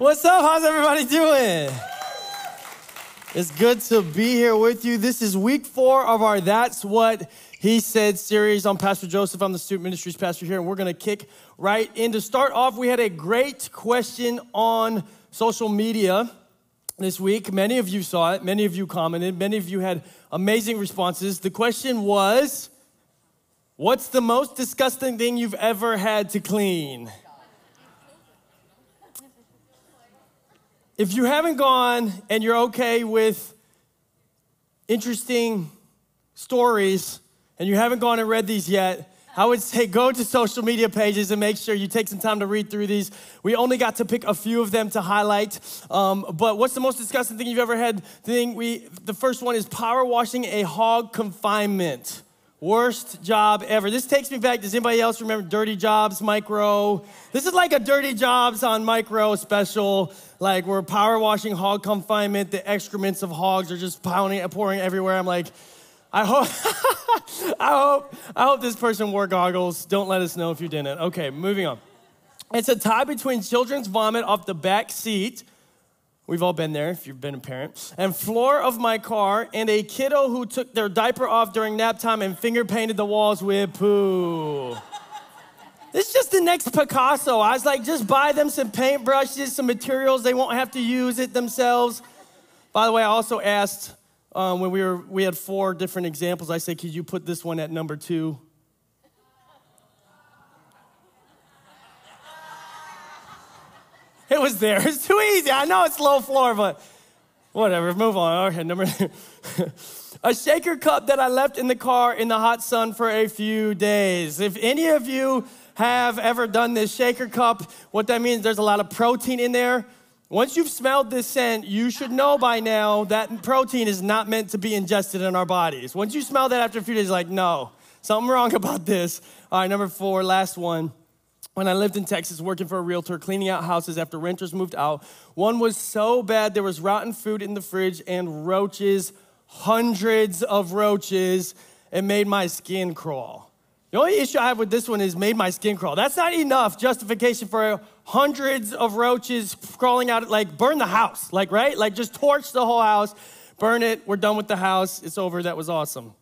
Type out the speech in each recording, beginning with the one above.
What's up? How's everybody doing? It's good to be here with you. This is week four of our That's What He Said series. I'm Pastor Joseph. I'm the student ministries pastor here, and we're going to kick right in. To start off, we had a great question on social media this week. Many of you saw it, many of you commented, many of you had amazing responses. The question was What's the most disgusting thing you've ever had to clean? If you haven't gone and you're okay with interesting stories and you haven't gone and read these yet, I would say go to social media pages and make sure you take some time to read through these. We only got to pick a few of them to highlight. Um, but what's the most disgusting thing you've ever had? Thing we the first one is power washing a hog confinement. Worst job ever. This takes me back. Does anybody else remember Dirty Jobs Mike Rowe? This is like a Dirty Jobs on Mike Rowe special. Like we're power washing hog confinement. The excrements of hogs are just pounding, pouring everywhere. I'm like, I hope, I hope, I hope this person wore goggles. Don't let us know if you didn't. Okay, moving on. It's a tie between children's vomit off the back seat We've all been there if you've been a parent. And floor of my car, and a kiddo who took their diaper off during nap time and finger painted the walls with poo. This is just the next Picasso. I was like, just buy them some paintbrushes, some materials. They won't have to use it themselves. By the way, I also asked um, when we were we had four different examples. I said, could you put this one at number two? It was there. It's too easy. I know it's low floor, but whatever. Move on. Okay, number a shaker cup that I left in the car in the hot sun for a few days. If any of you have ever done this shaker cup, what that means there's a lot of protein in there. Once you've smelled this scent, you should know by now that protein is not meant to be ingested in our bodies. Once you smell that after a few days, like, no, something wrong about this. All right, number four, last one when I lived in Texas working for a realtor, cleaning out houses after renters moved out. One was so bad there was rotten food in the fridge and roaches, hundreds of roaches. It made my skin crawl. The only issue I have with this one is made my skin crawl. That's not enough justification for hundreds of roaches crawling out. Like burn the house, like right, like just torch the whole house, burn it. We're done with the house. It's over. That was awesome.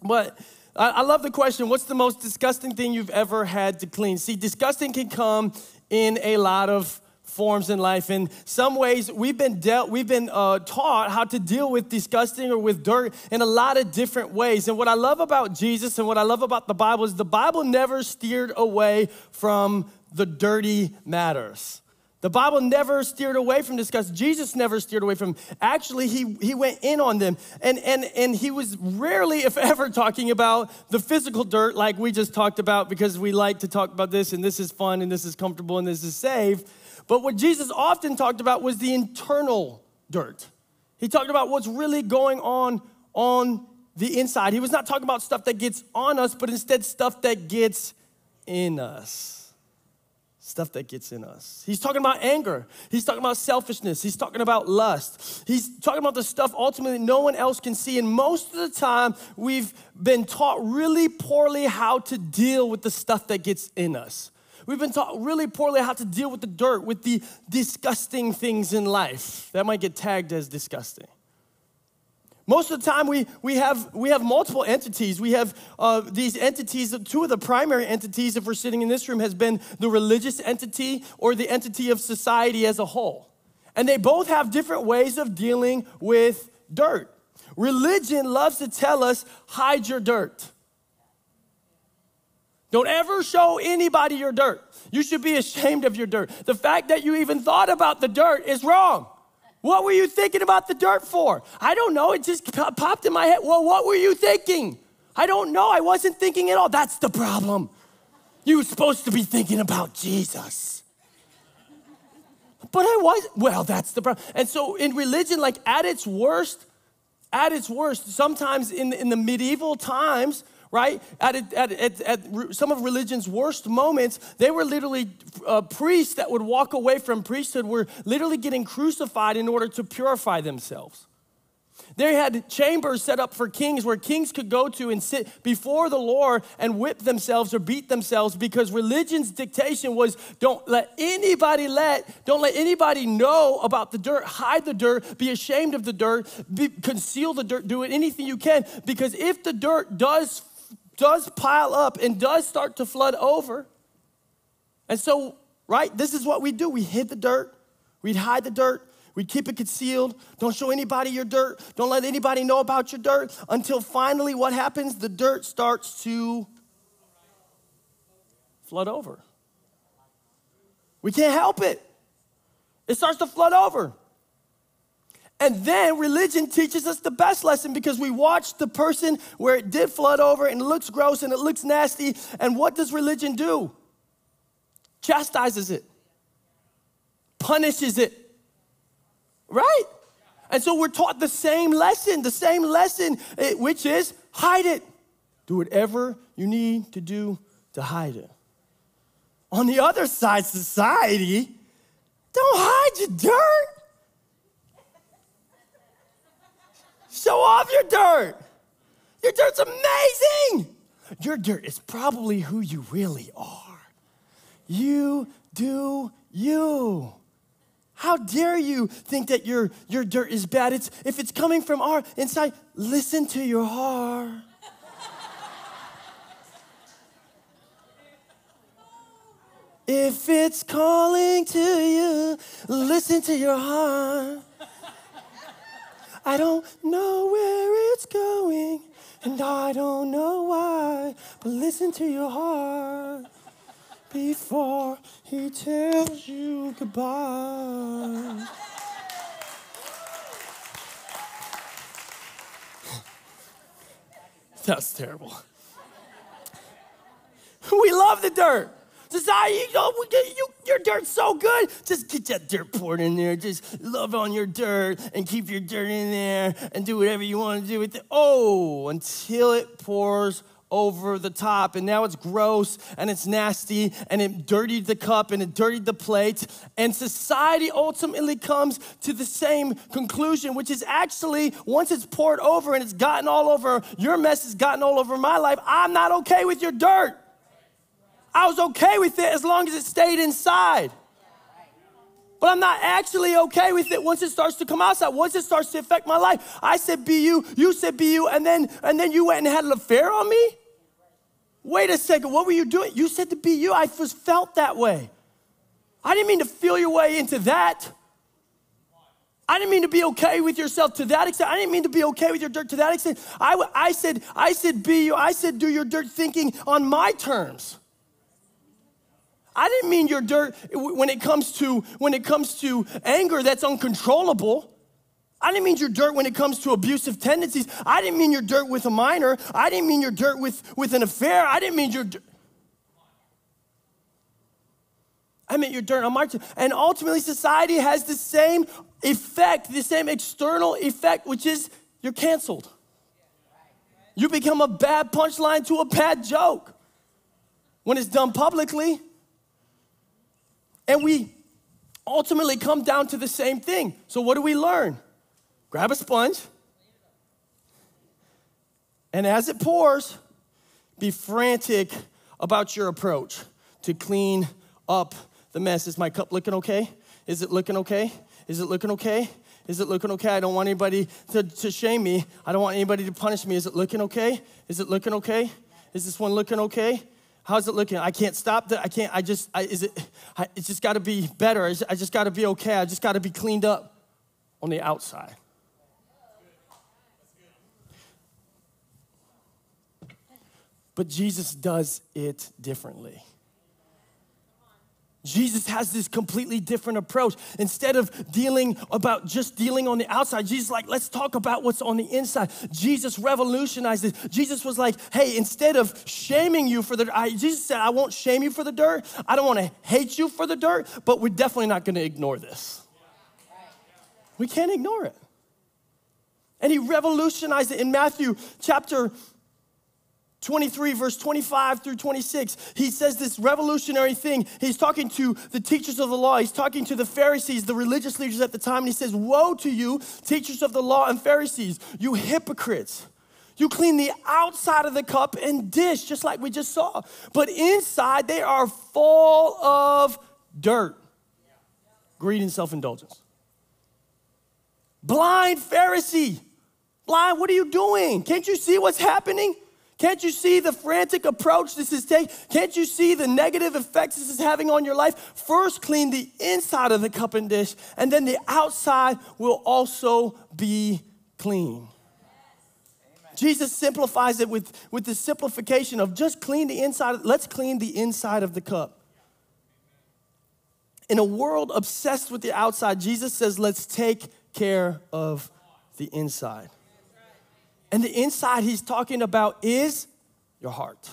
But I love the question what's the most disgusting thing you've ever had to clean? See, disgusting can come in a lot of forms in life. In some ways, we've been dealt, we've been uh, taught how to deal with disgusting or with dirt in a lot of different ways. And what I love about Jesus and what I love about the Bible is the Bible never steered away from the dirty matters. The Bible never steered away from disgust. Jesus never steered away from. Actually, he, he went in on them. And, and, and he was rarely, if ever, talking about the physical dirt like we just talked about because we like to talk about this and this is fun and this is comfortable and this is safe. But what Jesus often talked about was the internal dirt. He talked about what's really going on on the inside. He was not talking about stuff that gets on us, but instead stuff that gets in us stuff that gets in us. He's talking about anger. He's talking about selfishness. He's talking about lust. He's talking about the stuff ultimately no one else can see. And most of the time, we've been taught really poorly how to deal with the stuff that gets in us. We've been taught really poorly how to deal with the dirt, with the disgusting things in life. That might get tagged as disgusting. Most of the time, we, we, have, we have multiple entities. We have uh, these entities, two of the primary entities, if we're sitting in this room, has been the religious entity or the entity of society as a whole. And they both have different ways of dealing with dirt. Religion loves to tell us, hide your dirt. Don't ever show anybody your dirt. You should be ashamed of your dirt. The fact that you even thought about the dirt is wrong. What were you thinking about the dirt for? I don't know. It just popped in my head. Well, what were you thinking? I don't know. I wasn't thinking at all. That's the problem. You were supposed to be thinking about Jesus. But I was, well, that's the problem. And so in religion, like at its worst, at its worst, sometimes in, in the medieval times, right? At, at, at, at, some of religion's worst moments, they were literally uh, priests that would walk away from priesthood, were literally getting crucified in order to purify themselves. They had chambers set up for kings where kings could go to and sit before the Lord and whip themselves or beat themselves because religion's dictation was don't let anybody let, don't let anybody know about the dirt, hide the dirt, be ashamed of the dirt, be, conceal the dirt, do it anything you can because if the dirt does does pile up and does start to flood over. And so, right, this is what we do. We hid the dirt, we'd hide the dirt, We'd keep it concealed. Don't show anybody your dirt. Don't let anybody know about your dirt until finally what happens? The dirt starts to flood over. We can't help it. It starts to flood over. And then religion teaches us the best lesson because we watch the person where it did flood over and it looks gross and it looks nasty. And what does religion do? Chastises it, punishes it. Right? And so we're taught the same lesson, the same lesson, eh, which is hide it. Do whatever you need to do to hide it. On the other side, society, don't hide your dirt. Show off your dirt. Your dirt's amazing. Your dirt is probably who you really are. You do you. How dare you think that your, your dirt is bad? It's, if it's coming from our inside, listen to your heart. if it's calling to you, listen to your heart. I don't know where it's going, and I don't know why, but listen to your heart before he tells you goodbye. That's terrible. We love the dirt. Society, you know, you, your dirt's so good. Just get that dirt poured in there. Just love on your dirt and keep your dirt in there and do whatever you want to do with it. Oh, until it pours over the top. And now it's gross and it's nasty and it dirtied the cup and it dirtied the plate. And society ultimately comes to the same conclusion which is actually once it's poured over and it's gotten all over your mess has gotten all over my life i'm not okay with your dirt. I was okay with it as long as it stayed inside but I'm not actually okay with it once it starts to come outside. Once it starts to affect my life. I said be you, you said be you, and then and then you went and had an affair on me? Wait a second, what were you doing? You said to be you. I just felt that way. I didn't mean to feel your way into that. I didn't mean to be okay with yourself to that extent. I didn't mean to be okay with your dirt to that extent. I, I said, I said, be you. I said, do your dirt thinking on my terms. I didn't mean your dirt when it comes to when it comes to anger that's uncontrollable. I didn't mean your dirt when it comes to abusive tendencies. I didn't mean your dirt with a minor. I didn't mean your dirt with, with an affair. I didn't mean your dirt. I meant your dirt on my And ultimately, society has the same effect, the same external effect, which is you're canceled. You become a bad punchline to a bad joke when it's done publicly. And we ultimately come down to the same thing. So, what do we learn? Grab a sponge, and as it pours, be frantic about your approach to clean up the mess. Is my cup looking okay? Is it looking okay? Is it looking okay? Is it looking okay? I don't want anybody to, to shame me. I don't want anybody to punish me. Is it looking okay? Is it looking okay? Is this one looking okay? How's it looking? I can't stop that. I can't, I just, I, is it, I, it's just got to be better. I just, I just got to be okay. I just got to be cleaned up on the outside. But Jesus does it differently. Jesus has this completely different approach. Instead of dealing about just dealing on the outside, Jesus like, let's talk about what's on the inside. Jesus revolutionized it. Jesus was like, hey, instead of shaming you for the I, Jesus said, I won't shame you for the dirt. I don't want to hate you for the dirt, but we're definitely not going to ignore this. We can't ignore it. And he revolutionized it in Matthew chapter 23, verse 25 through 26, he says this revolutionary thing. He's talking to the teachers of the law, he's talking to the Pharisees, the religious leaders at the time, and he says, Woe to you, teachers of the law and Pharisees, you hypocrites! You clean the outside of the cup and dish, just like we just saw. But inside, they are full of dirt, greed, and self indulgence. Blind Pharisee, blind, what are you doing? Can't you see what's happening? Can't you see the frantic approach this is taking? Can't you see the negative effects this is having on your life? First, clean the inside of the cup and dish, and then the outside will also be clean. Jesus simplifies it with, with the simplification of just clean the inside. Let's clean the inside of the cup. In a world obsessed with the outside, Jesus says, let's take care of the inside. And the inside he's talking about is your heart.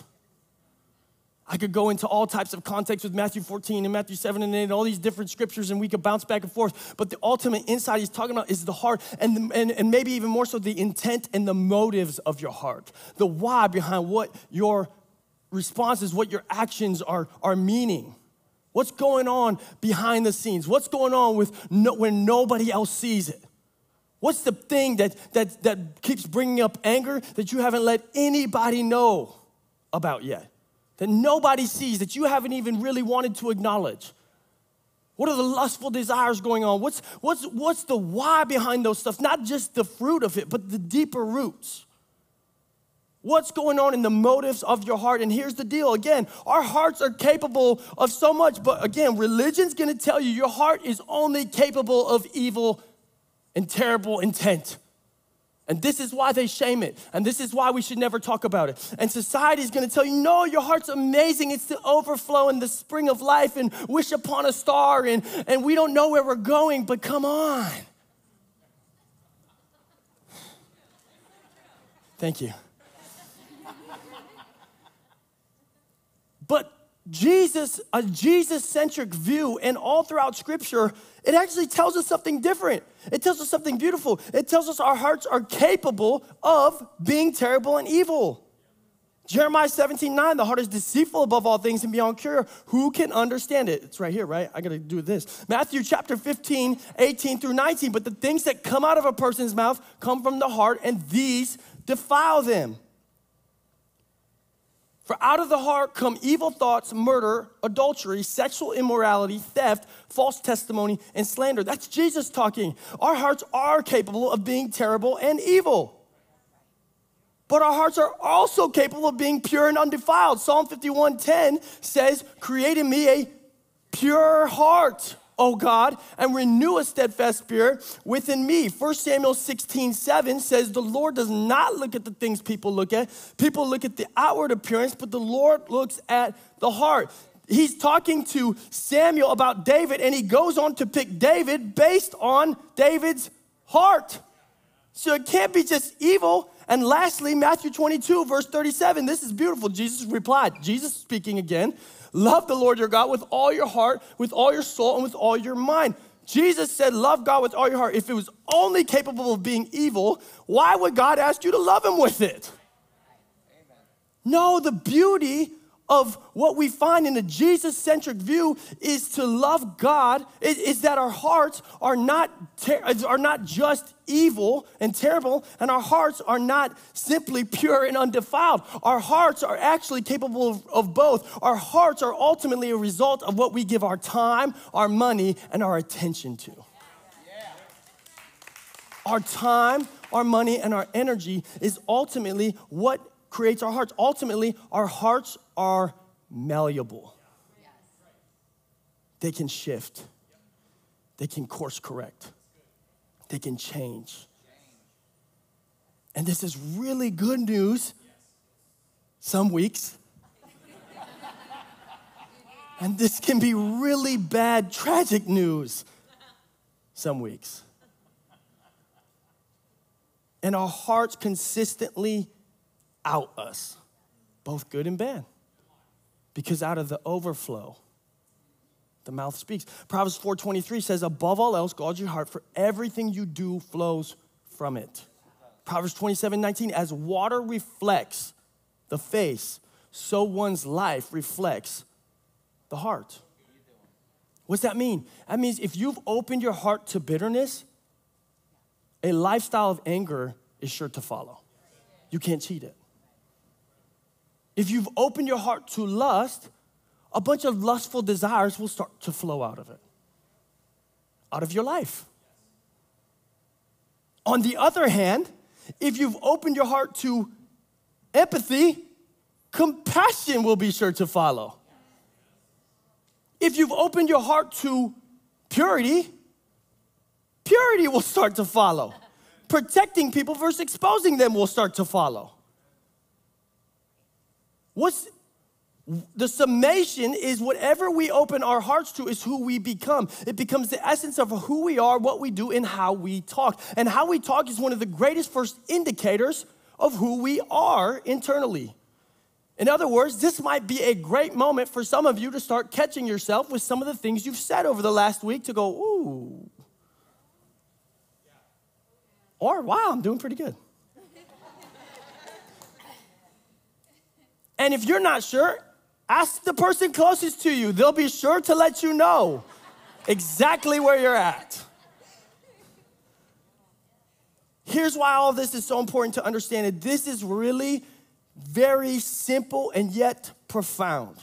I could go into all types of context with Matthew 14 and Matthew 7 and 8 and all these different scriptures, and we could bounce back and forth. But the ultimate insight he's talking about is the heart, and, the, and, and maybe even more so the intent and the motives of your heart, the why behind what your responses, what your actions are, are meaning. What's going on behind the scenes? What's going on with no, when nobody else sees it? What's the thing that, that, that keeps bringing up anger that you haven't let anybody know about yet? That nobody sees, that you haven't even really wanted to acknowledge? What are the lustful desires going on? What's, what's, what's the why behind those stuff? Not just the fruit of it, but the deeper roots. What's going on in the motives of your heart? And here's the deal again, our hearts are capable of so much, but again, religion's gonna tell you your heart is only capable of evil and terrible intent. And this is why they shame it. And this is why we should never talk about it. And society is going to tell you, no, your heart's amazing. It's the overflow and the spring of life and wish upon a star. And, and we don't know where we're going, but come on. Thank you. But Jesus, a Jesus centric view, and all throughout Scripture, it actually tells us something different. It tells us something beautiful. It tells us our hearts are capable of being terrible and evil. Jeremiah 17, 9, the heart is deceitful above all things and beyond cure. Who can understand it? It's right here, right? I gotta do this. Matthew chapter 15, 18 through 19. But the things that come out of a person's mouth come from the heart, and these defile them. For out of the heart come evil thoughts, murder, adultery, sexual immorality, theft, false testimony, and slander. That's Jesus talking. Our hearts are capable of being terrible and evil. But our hearts are also capable of being pure and undefiled. Psalm 51:10 says, "Create in me a pure heart." O God, and renew a steadfast spirit within me. 1 Samuel 16, 7 says, The Lord does not look at the things people look at. People look at the outward appearance, but the Lord looks at the heart. He's talking to Samuel about David, and he goes on to pick David based on David's heart. So it can't be just evil. And lastly, Matthew 22, verse 37, this is beautiful. Jesus replied, Jesus speaking again. Love the Lord your God with all your heart, with all your soul, and with all your mind. Jesus said, Love God with all your heart. If it was only capable of being evil, why would God ask you to love Him with it? No, the beauty of what we find in a Jesus centric view is to love God, is, is, that our hearts are not, ter- are not just evil and terrible, and our hearts are not simply pure and undefiled. Our hearts are actually capable of, of both. Our hearts are ultimately a result of what we give our time, our money, and our attention to. Our time, our money, and our energy is ultimately what creates our hearts. Ultimately, our hearts are malleable. They can shift, they can course correct, they can change. And this is really good news some weeks. and this can be really bad, tragic news some weeks. And our hearts consistently out us, both good and bad. Because out of the overflow, the mouth speaks. Proverbs 4:23 says, "Above all else, guard your heart, for everything you do flows from it." Proverbs 27:19, as water reflects the face, so one's life reflects the heart. What's that mean? That means if you've opened your heart to bitterness, a lifestyle of anger is sure to follow. You can't cheat it. If you've opened your heart to lust, a bunch of lustful desires will start to flow out of it, out of your life. On the other hand, if you've opened your heart to empathy, compassion will be sure to follow. If you've opened your heart to purity, purity will start to follow. Protecting people versus exposing them will start to follow. What's the summation is whatever we open our hearts to is who we become. It becomes the essence of who we are, what we do, and how we talk. And how we talk is one of the greatest first indicators of who we are internally. In other words, this might be a great moment for some of you to start catching yourself with some of the things you've said over the last week to go, ooh. Or, wow, I'm doing pretty good. And if you're not sure, Ask the person closest to you, they'll be sure to let you know exactly where you're at. Here's why all this is so important to understand it. This is really very simple and yet profound.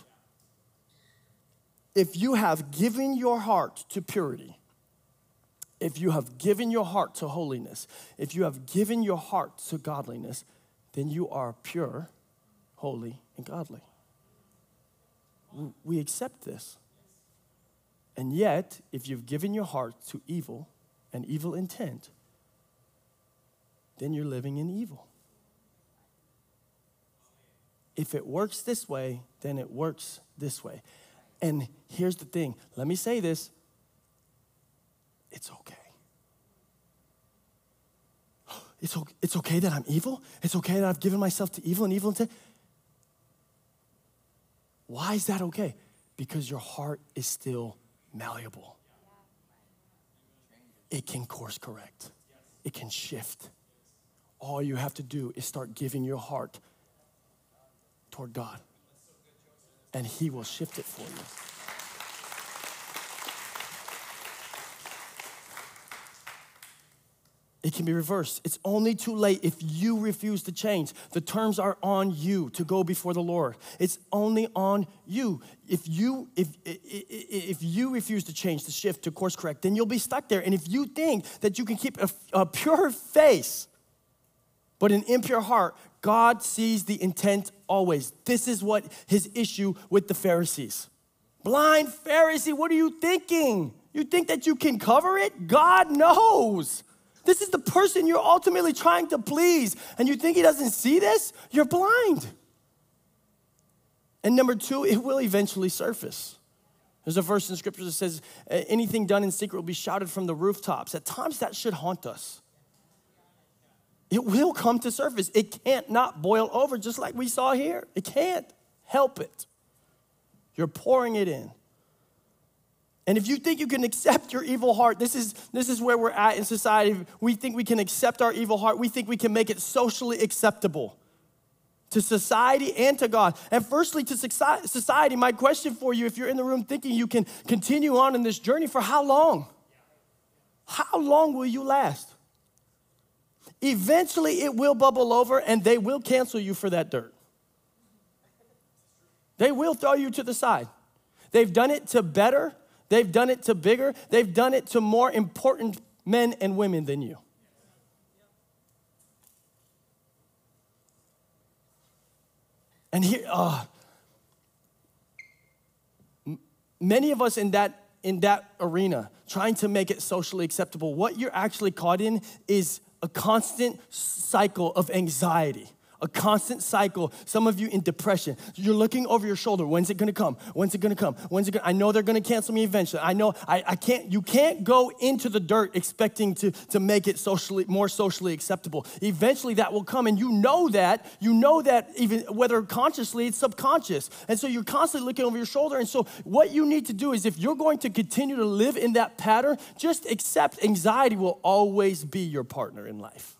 If you have given your heart to purity, if you have given your heart to holiness, if you have given your heart to godliness, then you are pure, holy, and godly we accept this. And yet, if you've given your heart to evil and evil intent, then you're living in evil. If it works this way, then it works this way. And here's the thing let me say this it's okay. It's okay, it's okay that I'm evil. It's okay that I've given myself to evil and evil intent. Why is that okay? Because your heart is still malleable. It can course correct, it can shift. All you have to do is start giving your heart toward God, and He will shift it for you. It can be reversed. It's only too late if you refuse to change. The terms are on you to go before the Lord. It's only on you. If you if if you refuse to change, to shift, to course correct, then you'll be stuck there. And if you think that you can keep a, a pure face but an impure heart, God sees the intent always. This is what his issue with the Pharisees. Blind Pharisee, what are you thinking? You think that you can cover it? God knows. This is the person you're ultimately trying to please, and you think he doesn't see this? You're blind. And number two, it will eventually surface. There's a verse in scripture that says, anything done in secret will be shouted from the rooftops. At times, that should haunt us. It will come to surface. It can't not boil over, just like we saw here. It can't help it. You're pouring it in. And if you think you can accept your evil heart, this is, this is where we're at in society. We think we can accept our evil heart. We think we can make it socially acceptable to society and to God. And firstly, to society, my question for you, if you're in the room thinking you can continue on in this journey, for how long? How long will you last? Eventually, it will bubble over and they will cancel you for that dirt. They will throw you to the side. They've done it to better They've done it to bigger, they've done it to more important men and women than you. And here, uh, many of us in that in that arena, trying to make it socially acceptable, what you're actually caught in is a constant cycle of anxiety a constant cycle. Some of you in depression. You're looking over your shoulder. When's it gonna come? When's it gonna come? When's it gonna? I know they're gonna cancel me eventually. I know I, I can't, you can't go into the dirt expecting to, to make it socially more socially acceptable. Eventually that will come, and you know that, you know that even whether consciously, it's subconscious. And so you're constantly looking over your shoulder. And so what you need to do is if you're going to continue to live in that pattern, just accept anxiety will always be your partner in life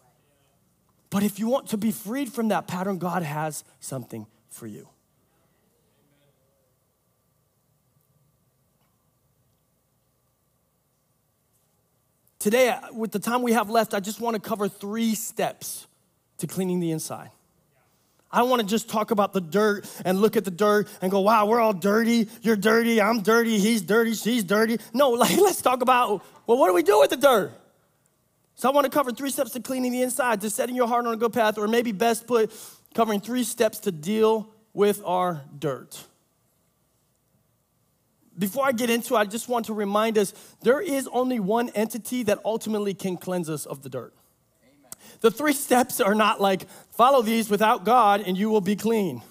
But if you want to be freed from that pattern, God has something for you. Today, uh, with the time we have left, I just want to cover three steps to cleaning the inside. I don't want to just talk about the dirt and look at the dirt and go, wow, we're all dirty. You're dirty. I'm dirty. He's dirty. She's dirty. No, like, let's talk about, well, what do we do with the dirt? So I want to cover three steps to cleaning the inside, to setting your heart on a good path, or maybe best put, covering three steps to deal with our dirt. Before I get into it, I just want to remind us there is only one entity that ultimately can cleanse us of the dirt. Amen. The three steps are not like follow these without God and you will be clean.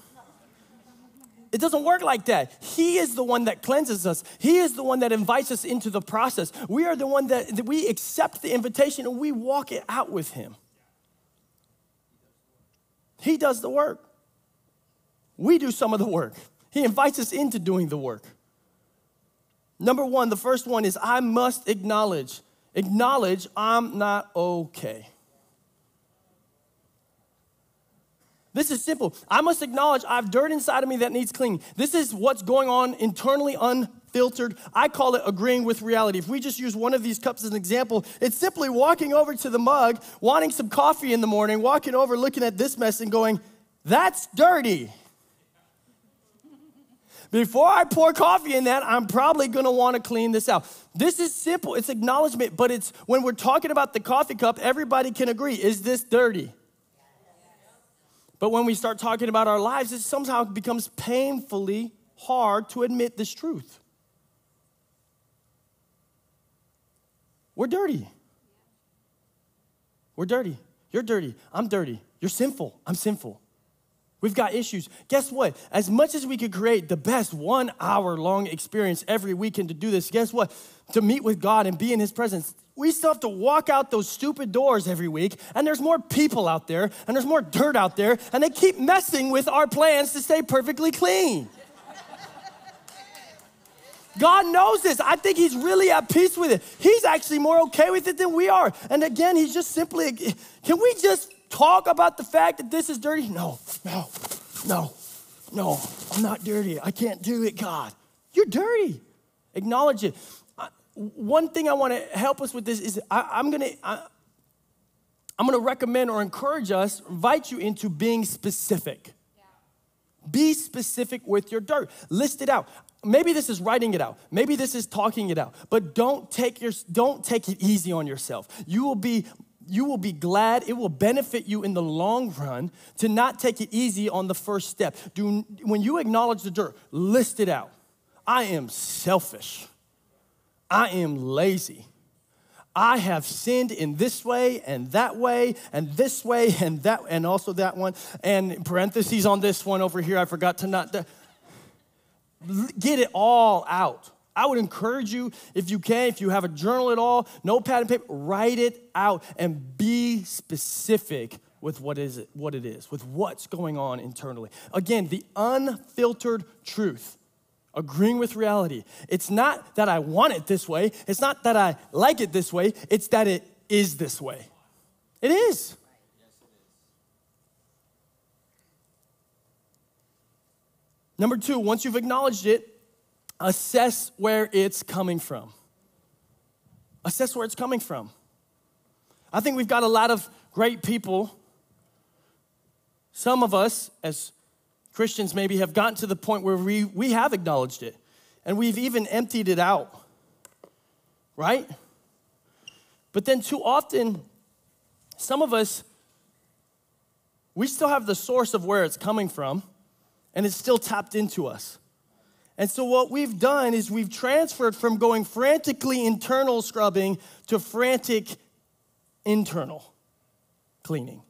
It doesn't work like that. He is the one that cleanses us. He is the one that invites us into the process. We are the one that, that we accept the invitation and we walk it out with Him. He does the work. We do some of the work. He invites us into doing the work. Number one, the first one is I must acknowledge. Acknowledge I'm not okay. This is simple. I must acknowledge I have dirt inside of me that needs cleaning. This is what's going on internally unfiltered. I call it agreeing with reality. If we just use one of these cups as an example, it's simply walking over to the mug, wanting some coffee in the morning, walking over, looking at this mess, and going, That's dirty. Before I pour coffee in that, I'm probably gonna wanna clean this out. This is simple, it's acknowledgement, but it's when we're talking about the coffee cup, everybody can agree is this dirty? But when we start talking about our lives, it somehow becomes painfully hard to admit this truth. We're dirty. We're dirty. You're dirty. I'm dirty. You're sinful. I'm sinful. We've got issues. Guess what? As much as we could create the best one hour long experience every weekend to do this, guess what? To meet with God and be in His presence, we still have to walk out those stupid doors every week, and there's more people out there, and there's more dirt out there, and they keep messing with our plans to stay perfectly clean. God knows this. I think He's really at peace with it. He's actually more okay with it than we are. And again, He's just simply, can we just talk about the fact that this is dirty? No, no, no, no. I'm not dirty. I can't do it, God. You're dirty. Acknowledge it. One thing I want to help us with this is I, am going to. I'm going to recommend or encourage us, invite you into being specific. Yeah. Be specific with your dirt. List it out. Maybe this is writing it out. Maybe this is talking it out. But don't take your don't take it easy on yourself. You will be you will be glad, it will benefit you in the long run to not take it easy on the first step. Do, when you acknowledge the dirt, list it out. I am selfish. I am lazy. I have sinned in this way and that way and this way and that and also that one. And parentheses on this one over here, I forgot to not. Get it all out. I would encourage you, if you can, if you have a journal at all, notepad and paper, write it out and be specific with what is it, what it is, with what's going on internally. Again, the unfiltered truth, agreeing with reality. It's not that I want it this way, it's not that I like it this way, it's that it is this way. It is. Number two, once you've acknowledged it, assess where it's coming from. Assess where it's coming from. I think we've got a lot of great people. Some of us, as Christians, maybe have gotten to the point where we, we have acknowledged it and we've even emptied it out, right? But then, too often, some of us, we still have the source of where it's coming from and it's still tapped into us. And so, what we've done is we've transferred from going frantically internal scrubbing to frantic internal cleaning.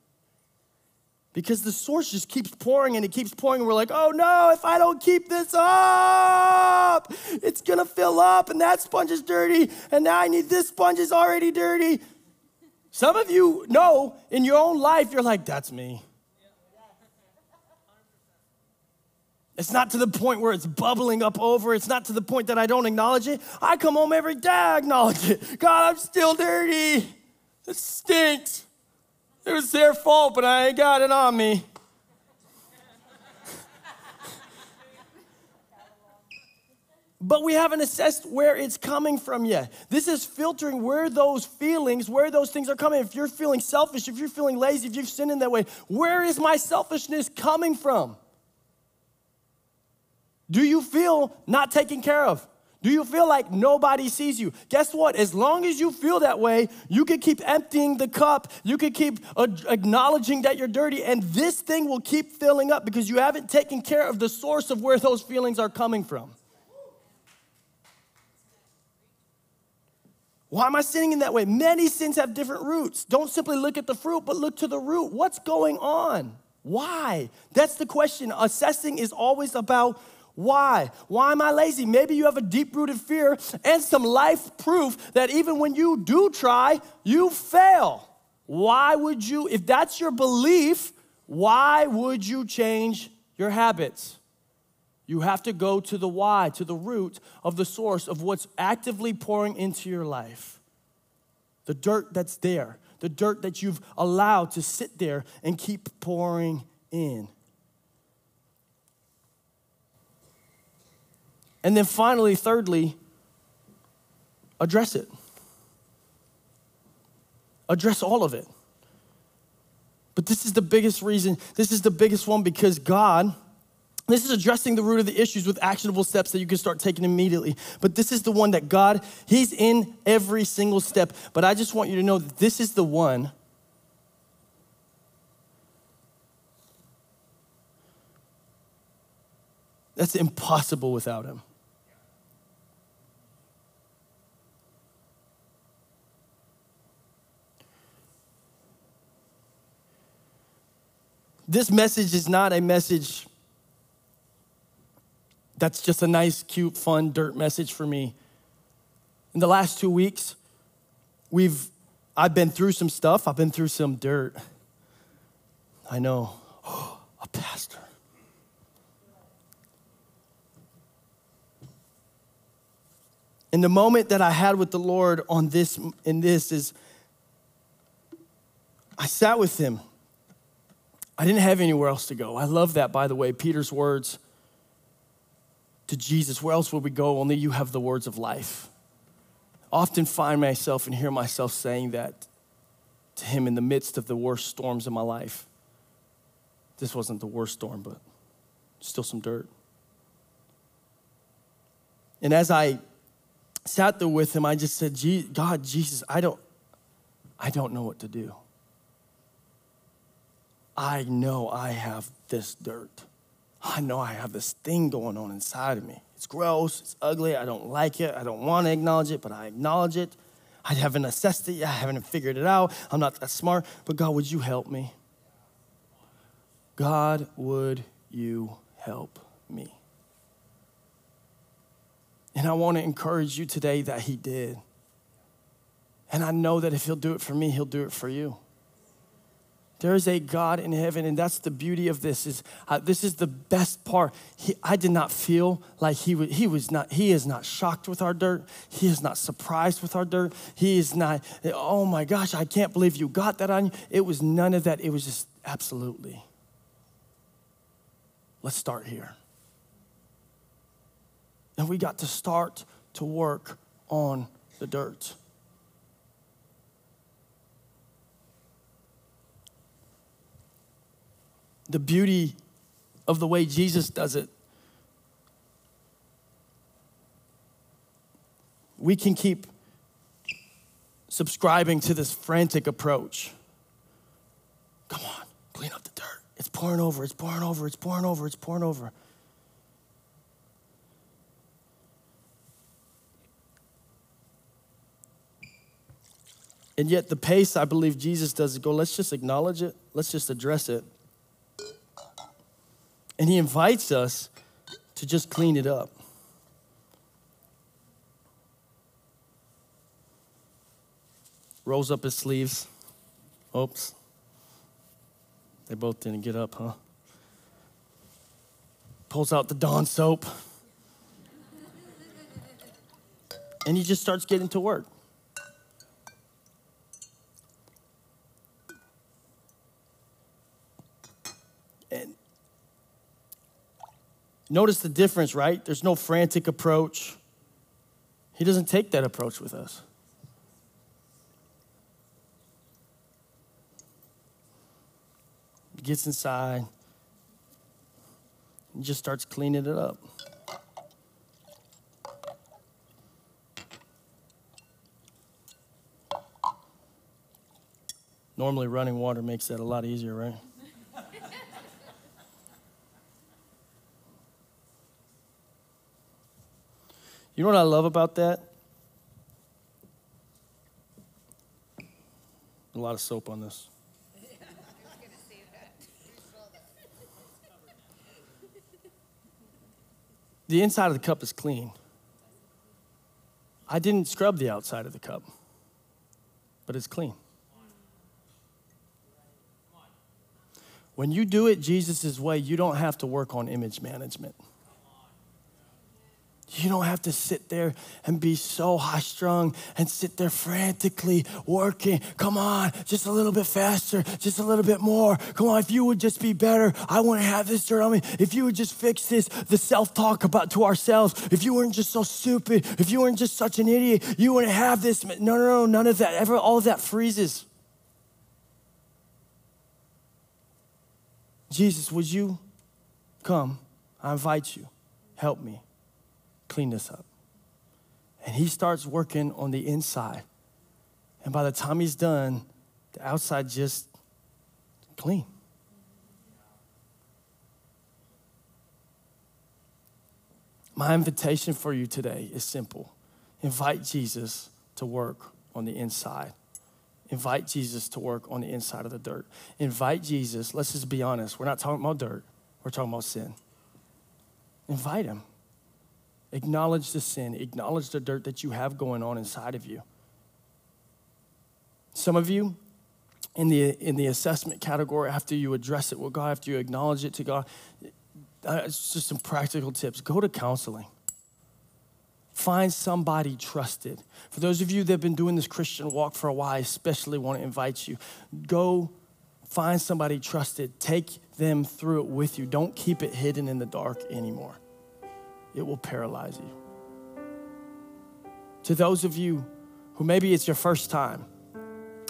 Because the source just keeps pouring and it keeps pouring, and we're like, oh no, if I don't keep this up, it's gonna fill up, and that sponge is dirty, and now I need this sponge is already dirty. Some of you know in your own life, you're like, that's me. It's not to the point where it's bubbling up over. It's not to the point that I don't acknowledge it. I come home every day, I acknowledge it. God, I'm still dirty. It stinks. It was their fault, but I ain't got it on me. but we haven't assessed where it's coming from yet. This is filtering where those feelings, where those things are coming. If you're feeling selfish, if you're feeling lazy, if you've sinned in that way, where is my selfishness coming from? Do you feel not taken care of? Do you feel like nobody sees you? Guess what? As long as you feel that way, you can keep emptying the cup. You can keep acknowledging that you're dirty, and this thing will keep filling up because you haven't taken care of the source of where those feelings are coming from. Why am I sinning in that way? Many sins have different roots. Don't simply look at the fruit, but look to the root. What's going on? Why? That's the question. Assessing is always about why? Why am I lazy? Maybe you have a deep rooted fear and some life proof that even when you do try, you fail. Why would you, if that's your belief, why would you change your habits? You have to go to the why, to the root of the source of what's actively pouring into your life. The dirt that's there, the dirt that you've allowed to sit there and keep pouring in. And then finally, thirdly, address it. Address all of it. But this is the biggest reason, this is the biggest one because God this is addressing the root of the issues with actionable steps that you can start taking immediately. But this is the one that God, He's in every single step. But I just want you to know that this is the one that's impossible without Him. This message is not a message that's just a nice, cute, fun dirt message for me. In the last two weeks, we've I've been through some stuff. I've been through some dirt. I know. Oh, a pastor. And the moment that I had with the Lord on this in this is I sat with him. I didn't have anywhere else to go. I love that, by the way, Peter's words to Jesus, where else would we go? Only you have the words of life. Often find myself and hear myself saying that to him in the midst of the worst storms of my life. This wasn't the worst storm, but still some dirt. And as I sat there with him, I just said, God, Jesus, I don't, I don't know what to do. I know I have this dirt. I know I have this thing going on inside of me. It's gross, it's ugly, I don't like it, I don't want to acknowledge it, but I acknowledge it. I haven't assessed it yet, I haven't figured it out. I'm not that smart, but God, would you help me? God, would you help me? And I want to encourage you today that He did. And I know that if He'll do it for me, He'll do it for you. There is a God in heaven, and that's the beauty of this. Is uh, this is the best part? He, I did not feel like he was. He was not. He is not shocked with our dirt. He is not surprised with our dirt. He is not. Oh my gosh! I can't believe you got that on you. It was none of that. It was just absolutely. Let's start here. And we got to start to work on the dirt. The beauty of the way Jesus does it. We can keep subscribing to this frantic approach. Come on, clean up the dirt. It's pouring over, it's pouring over, it's pouring over, it's pouring over. And yet, the pace I believe Jesus does is go, let's just acknowledge it, let's just address it. And he invites us to just clean it up. Rolls up his sleeves. Oops. They both didn't get up, huh? Pulls out the Dawn soap. And he just starts getting to work. Notice the difference, right? There's no frantic approach. He doesn't take that approach with us. He gets inside and just starts cleaning it up. Normally, running water makes that a lot easier, right? You know what I love about that? A lot of soap on this. the inside of the cup is clean. I didn't scrub the outside of the cup, but it's clean. When you do it Jesus' way, you don't have to work on image management. You don't have to sit there and be so high strung and sit there frantically working. Come on, just a little bit faster, just a little bit more. Come on, if you would just be better, I wouldn't have this dirt on me. If you would just fix this, the self talk about to ourselves. If you weren't just so stupid, if you weren't just such an idiot, you wouldn't have this. No, no, no, none of that. Ever, all of that freezes. Jesus, would you come? I invite you. Help me clean this up. And he starts working on the inside. And by the time he's done, the outside just clean. My invitation for you today is simple invite Jesus to work on the inside. Invite Jesus to work on the inside of the dirt. Invite Jesus, let's just be honest, we're not talking about dirt, we're talking about sin. Invite him. Acknowledge the sin, acknowledge the dirt that you have going on inside of you. Some of you, in the, in the assessment category, after you address it with God, after you acknowledge it to God, uh, it's just some practical tips. Go to counseling. Find somebody trusted. For those of you that have been doing this Christian walk for a while, I especially want to invite you. Go find somebody trusted. Take them through it with you. Don't keep it hidden in the dark anymore. It will paralyze you. To those of you who maybe it's your first time,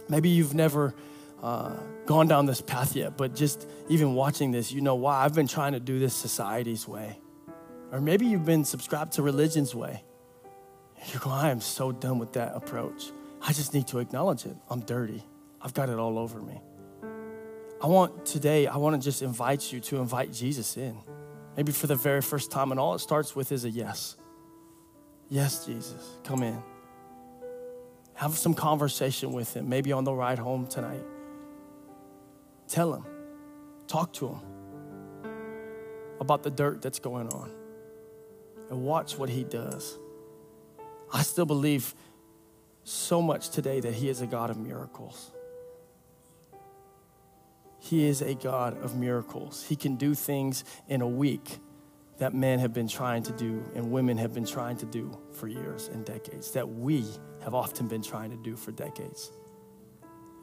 maybe you've never uh, gone down this path yet, but just even watching this, you know why. I've been trying to do this society's way. Or maybe you've been subscribed to religion's way. You're going, I am so done with that approach. I just need to acknowledge it. I'm dirty. I've got it all over me. I want today, I want to just invite you to invite Jesus in. Maybe for the very first time, and all it starts with is a yes. Yes, Jesus, come in. Have some conversation with him, maybe on the ride home tonight. Tell him, talk to him about the dirt that's going on, and watch what he does. I still believe so much today that He is a God of miracles. He is a God of miracles. He can do things in a week that men have been trying to do and women have been trying to do for years and decades, that we have often been trying to do for decades.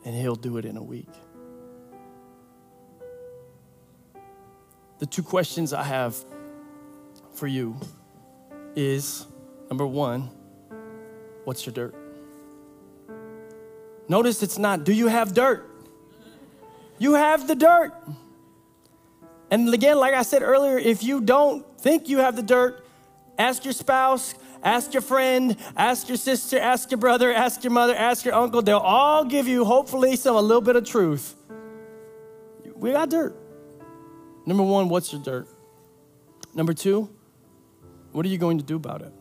And He'll do it in a week. The two questions I have for you is number one, What's your dirt? Notice it's not, do you have dirt? You have the dirt. And again, like I said earlier, if you don't think you have the dirt, ask your spouse, ask your friend, ask your sister, ask your brother, ask your mother, ask your uncle. They'll all give you, hopefully, some a little bit of truth. We got dirt. Number one, what's your dirt? Number two, what are you going to do about it?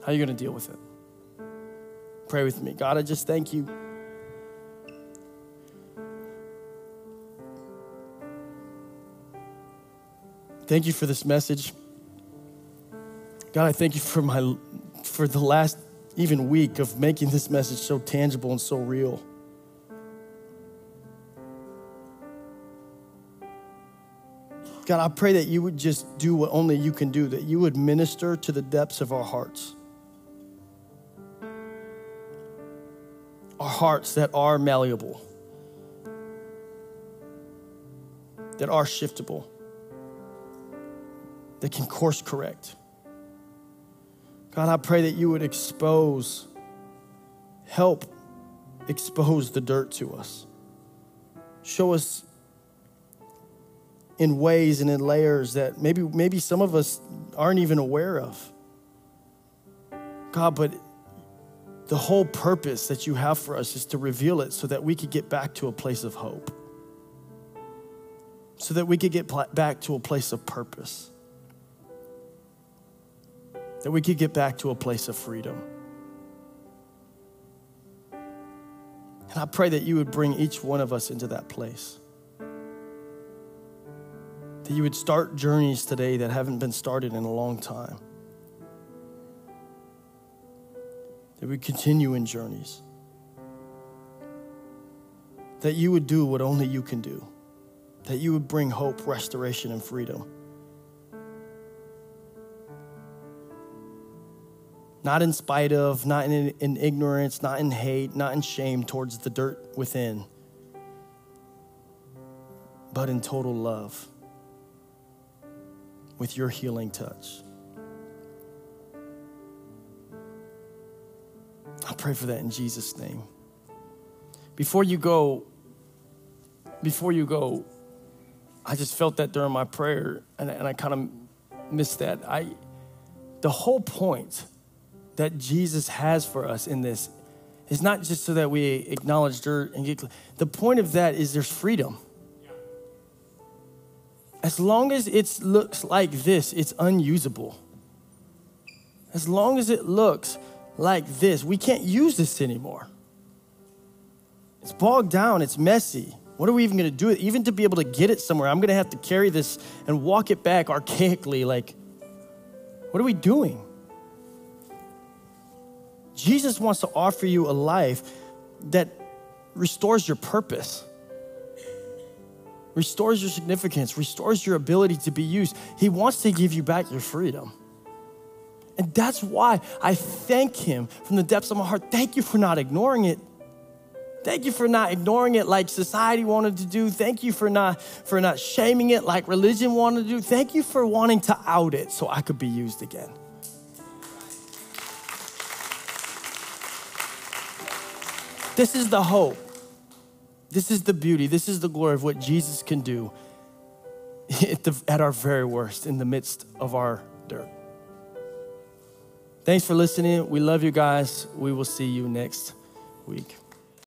How are you going to deal with it? Pray with me. God, I just thank you. Thank you for this message. God, I thank you for my for the last even week of making this message so tangible and so real. God, I pray that you would just do what only you can do, that you would minister to the depths of our hearts. our hearts that are malleable, that are shiftable, that can course correct. God, I pray that you would expose, help expose the dirt to us. Show us in ways and in layers that maybe, maybe some of us aren't even aware of. God, but the whole purpose that you have for us is to reveal it so that we could get back to a place of hope, so that we could get back to a place of purpose, that we could get back to a place of freedom. And I pray that you would bring each one of us into that place. That you would start journeys today that haven't been started in a long time. That we continue in journeys. That you would do what only you can do. That you would bring hope, restoration, and freedom. Not in spite of, not in, in ignorance, not in hate, not in shame towards the dirt within, but in total love with your healing touch. I pray for that in Jesus' name. Before you go, before you go, I just felt that during my prayer, and, and I kind of missed that. I, the whole point that Jesus has for us in this is not just so that we acknowledge dirt and get. The point of that is there's freedom. As long as it looks like this, it's unusable. As long as it looks like this, we can't use this anymore. It's bogged down, it's messy. What are we even gonna do? Even to be able to get it somewhere, I'm gonna have to carry this and walk it back archaically. Like, what are we doing? Jesus wants to offer you a life that restores your purpose, restores your significance, restores your ability to be used. He wants to give you back your freedom. And that's why I thank Him from the depths of my heart. Thank you for not ignoring it. Thank you for not ignoring it like society wanted to do. Thank you for not for not shaming it like religion wanted to do. Thank you for wanting to out it so I could be used again. This is the hope. This is the beauty. This is the glory of what Jesus can do at, the, at our very worst in the midst of our dirt. Thanks for listening. We love you guys. We will see you next week.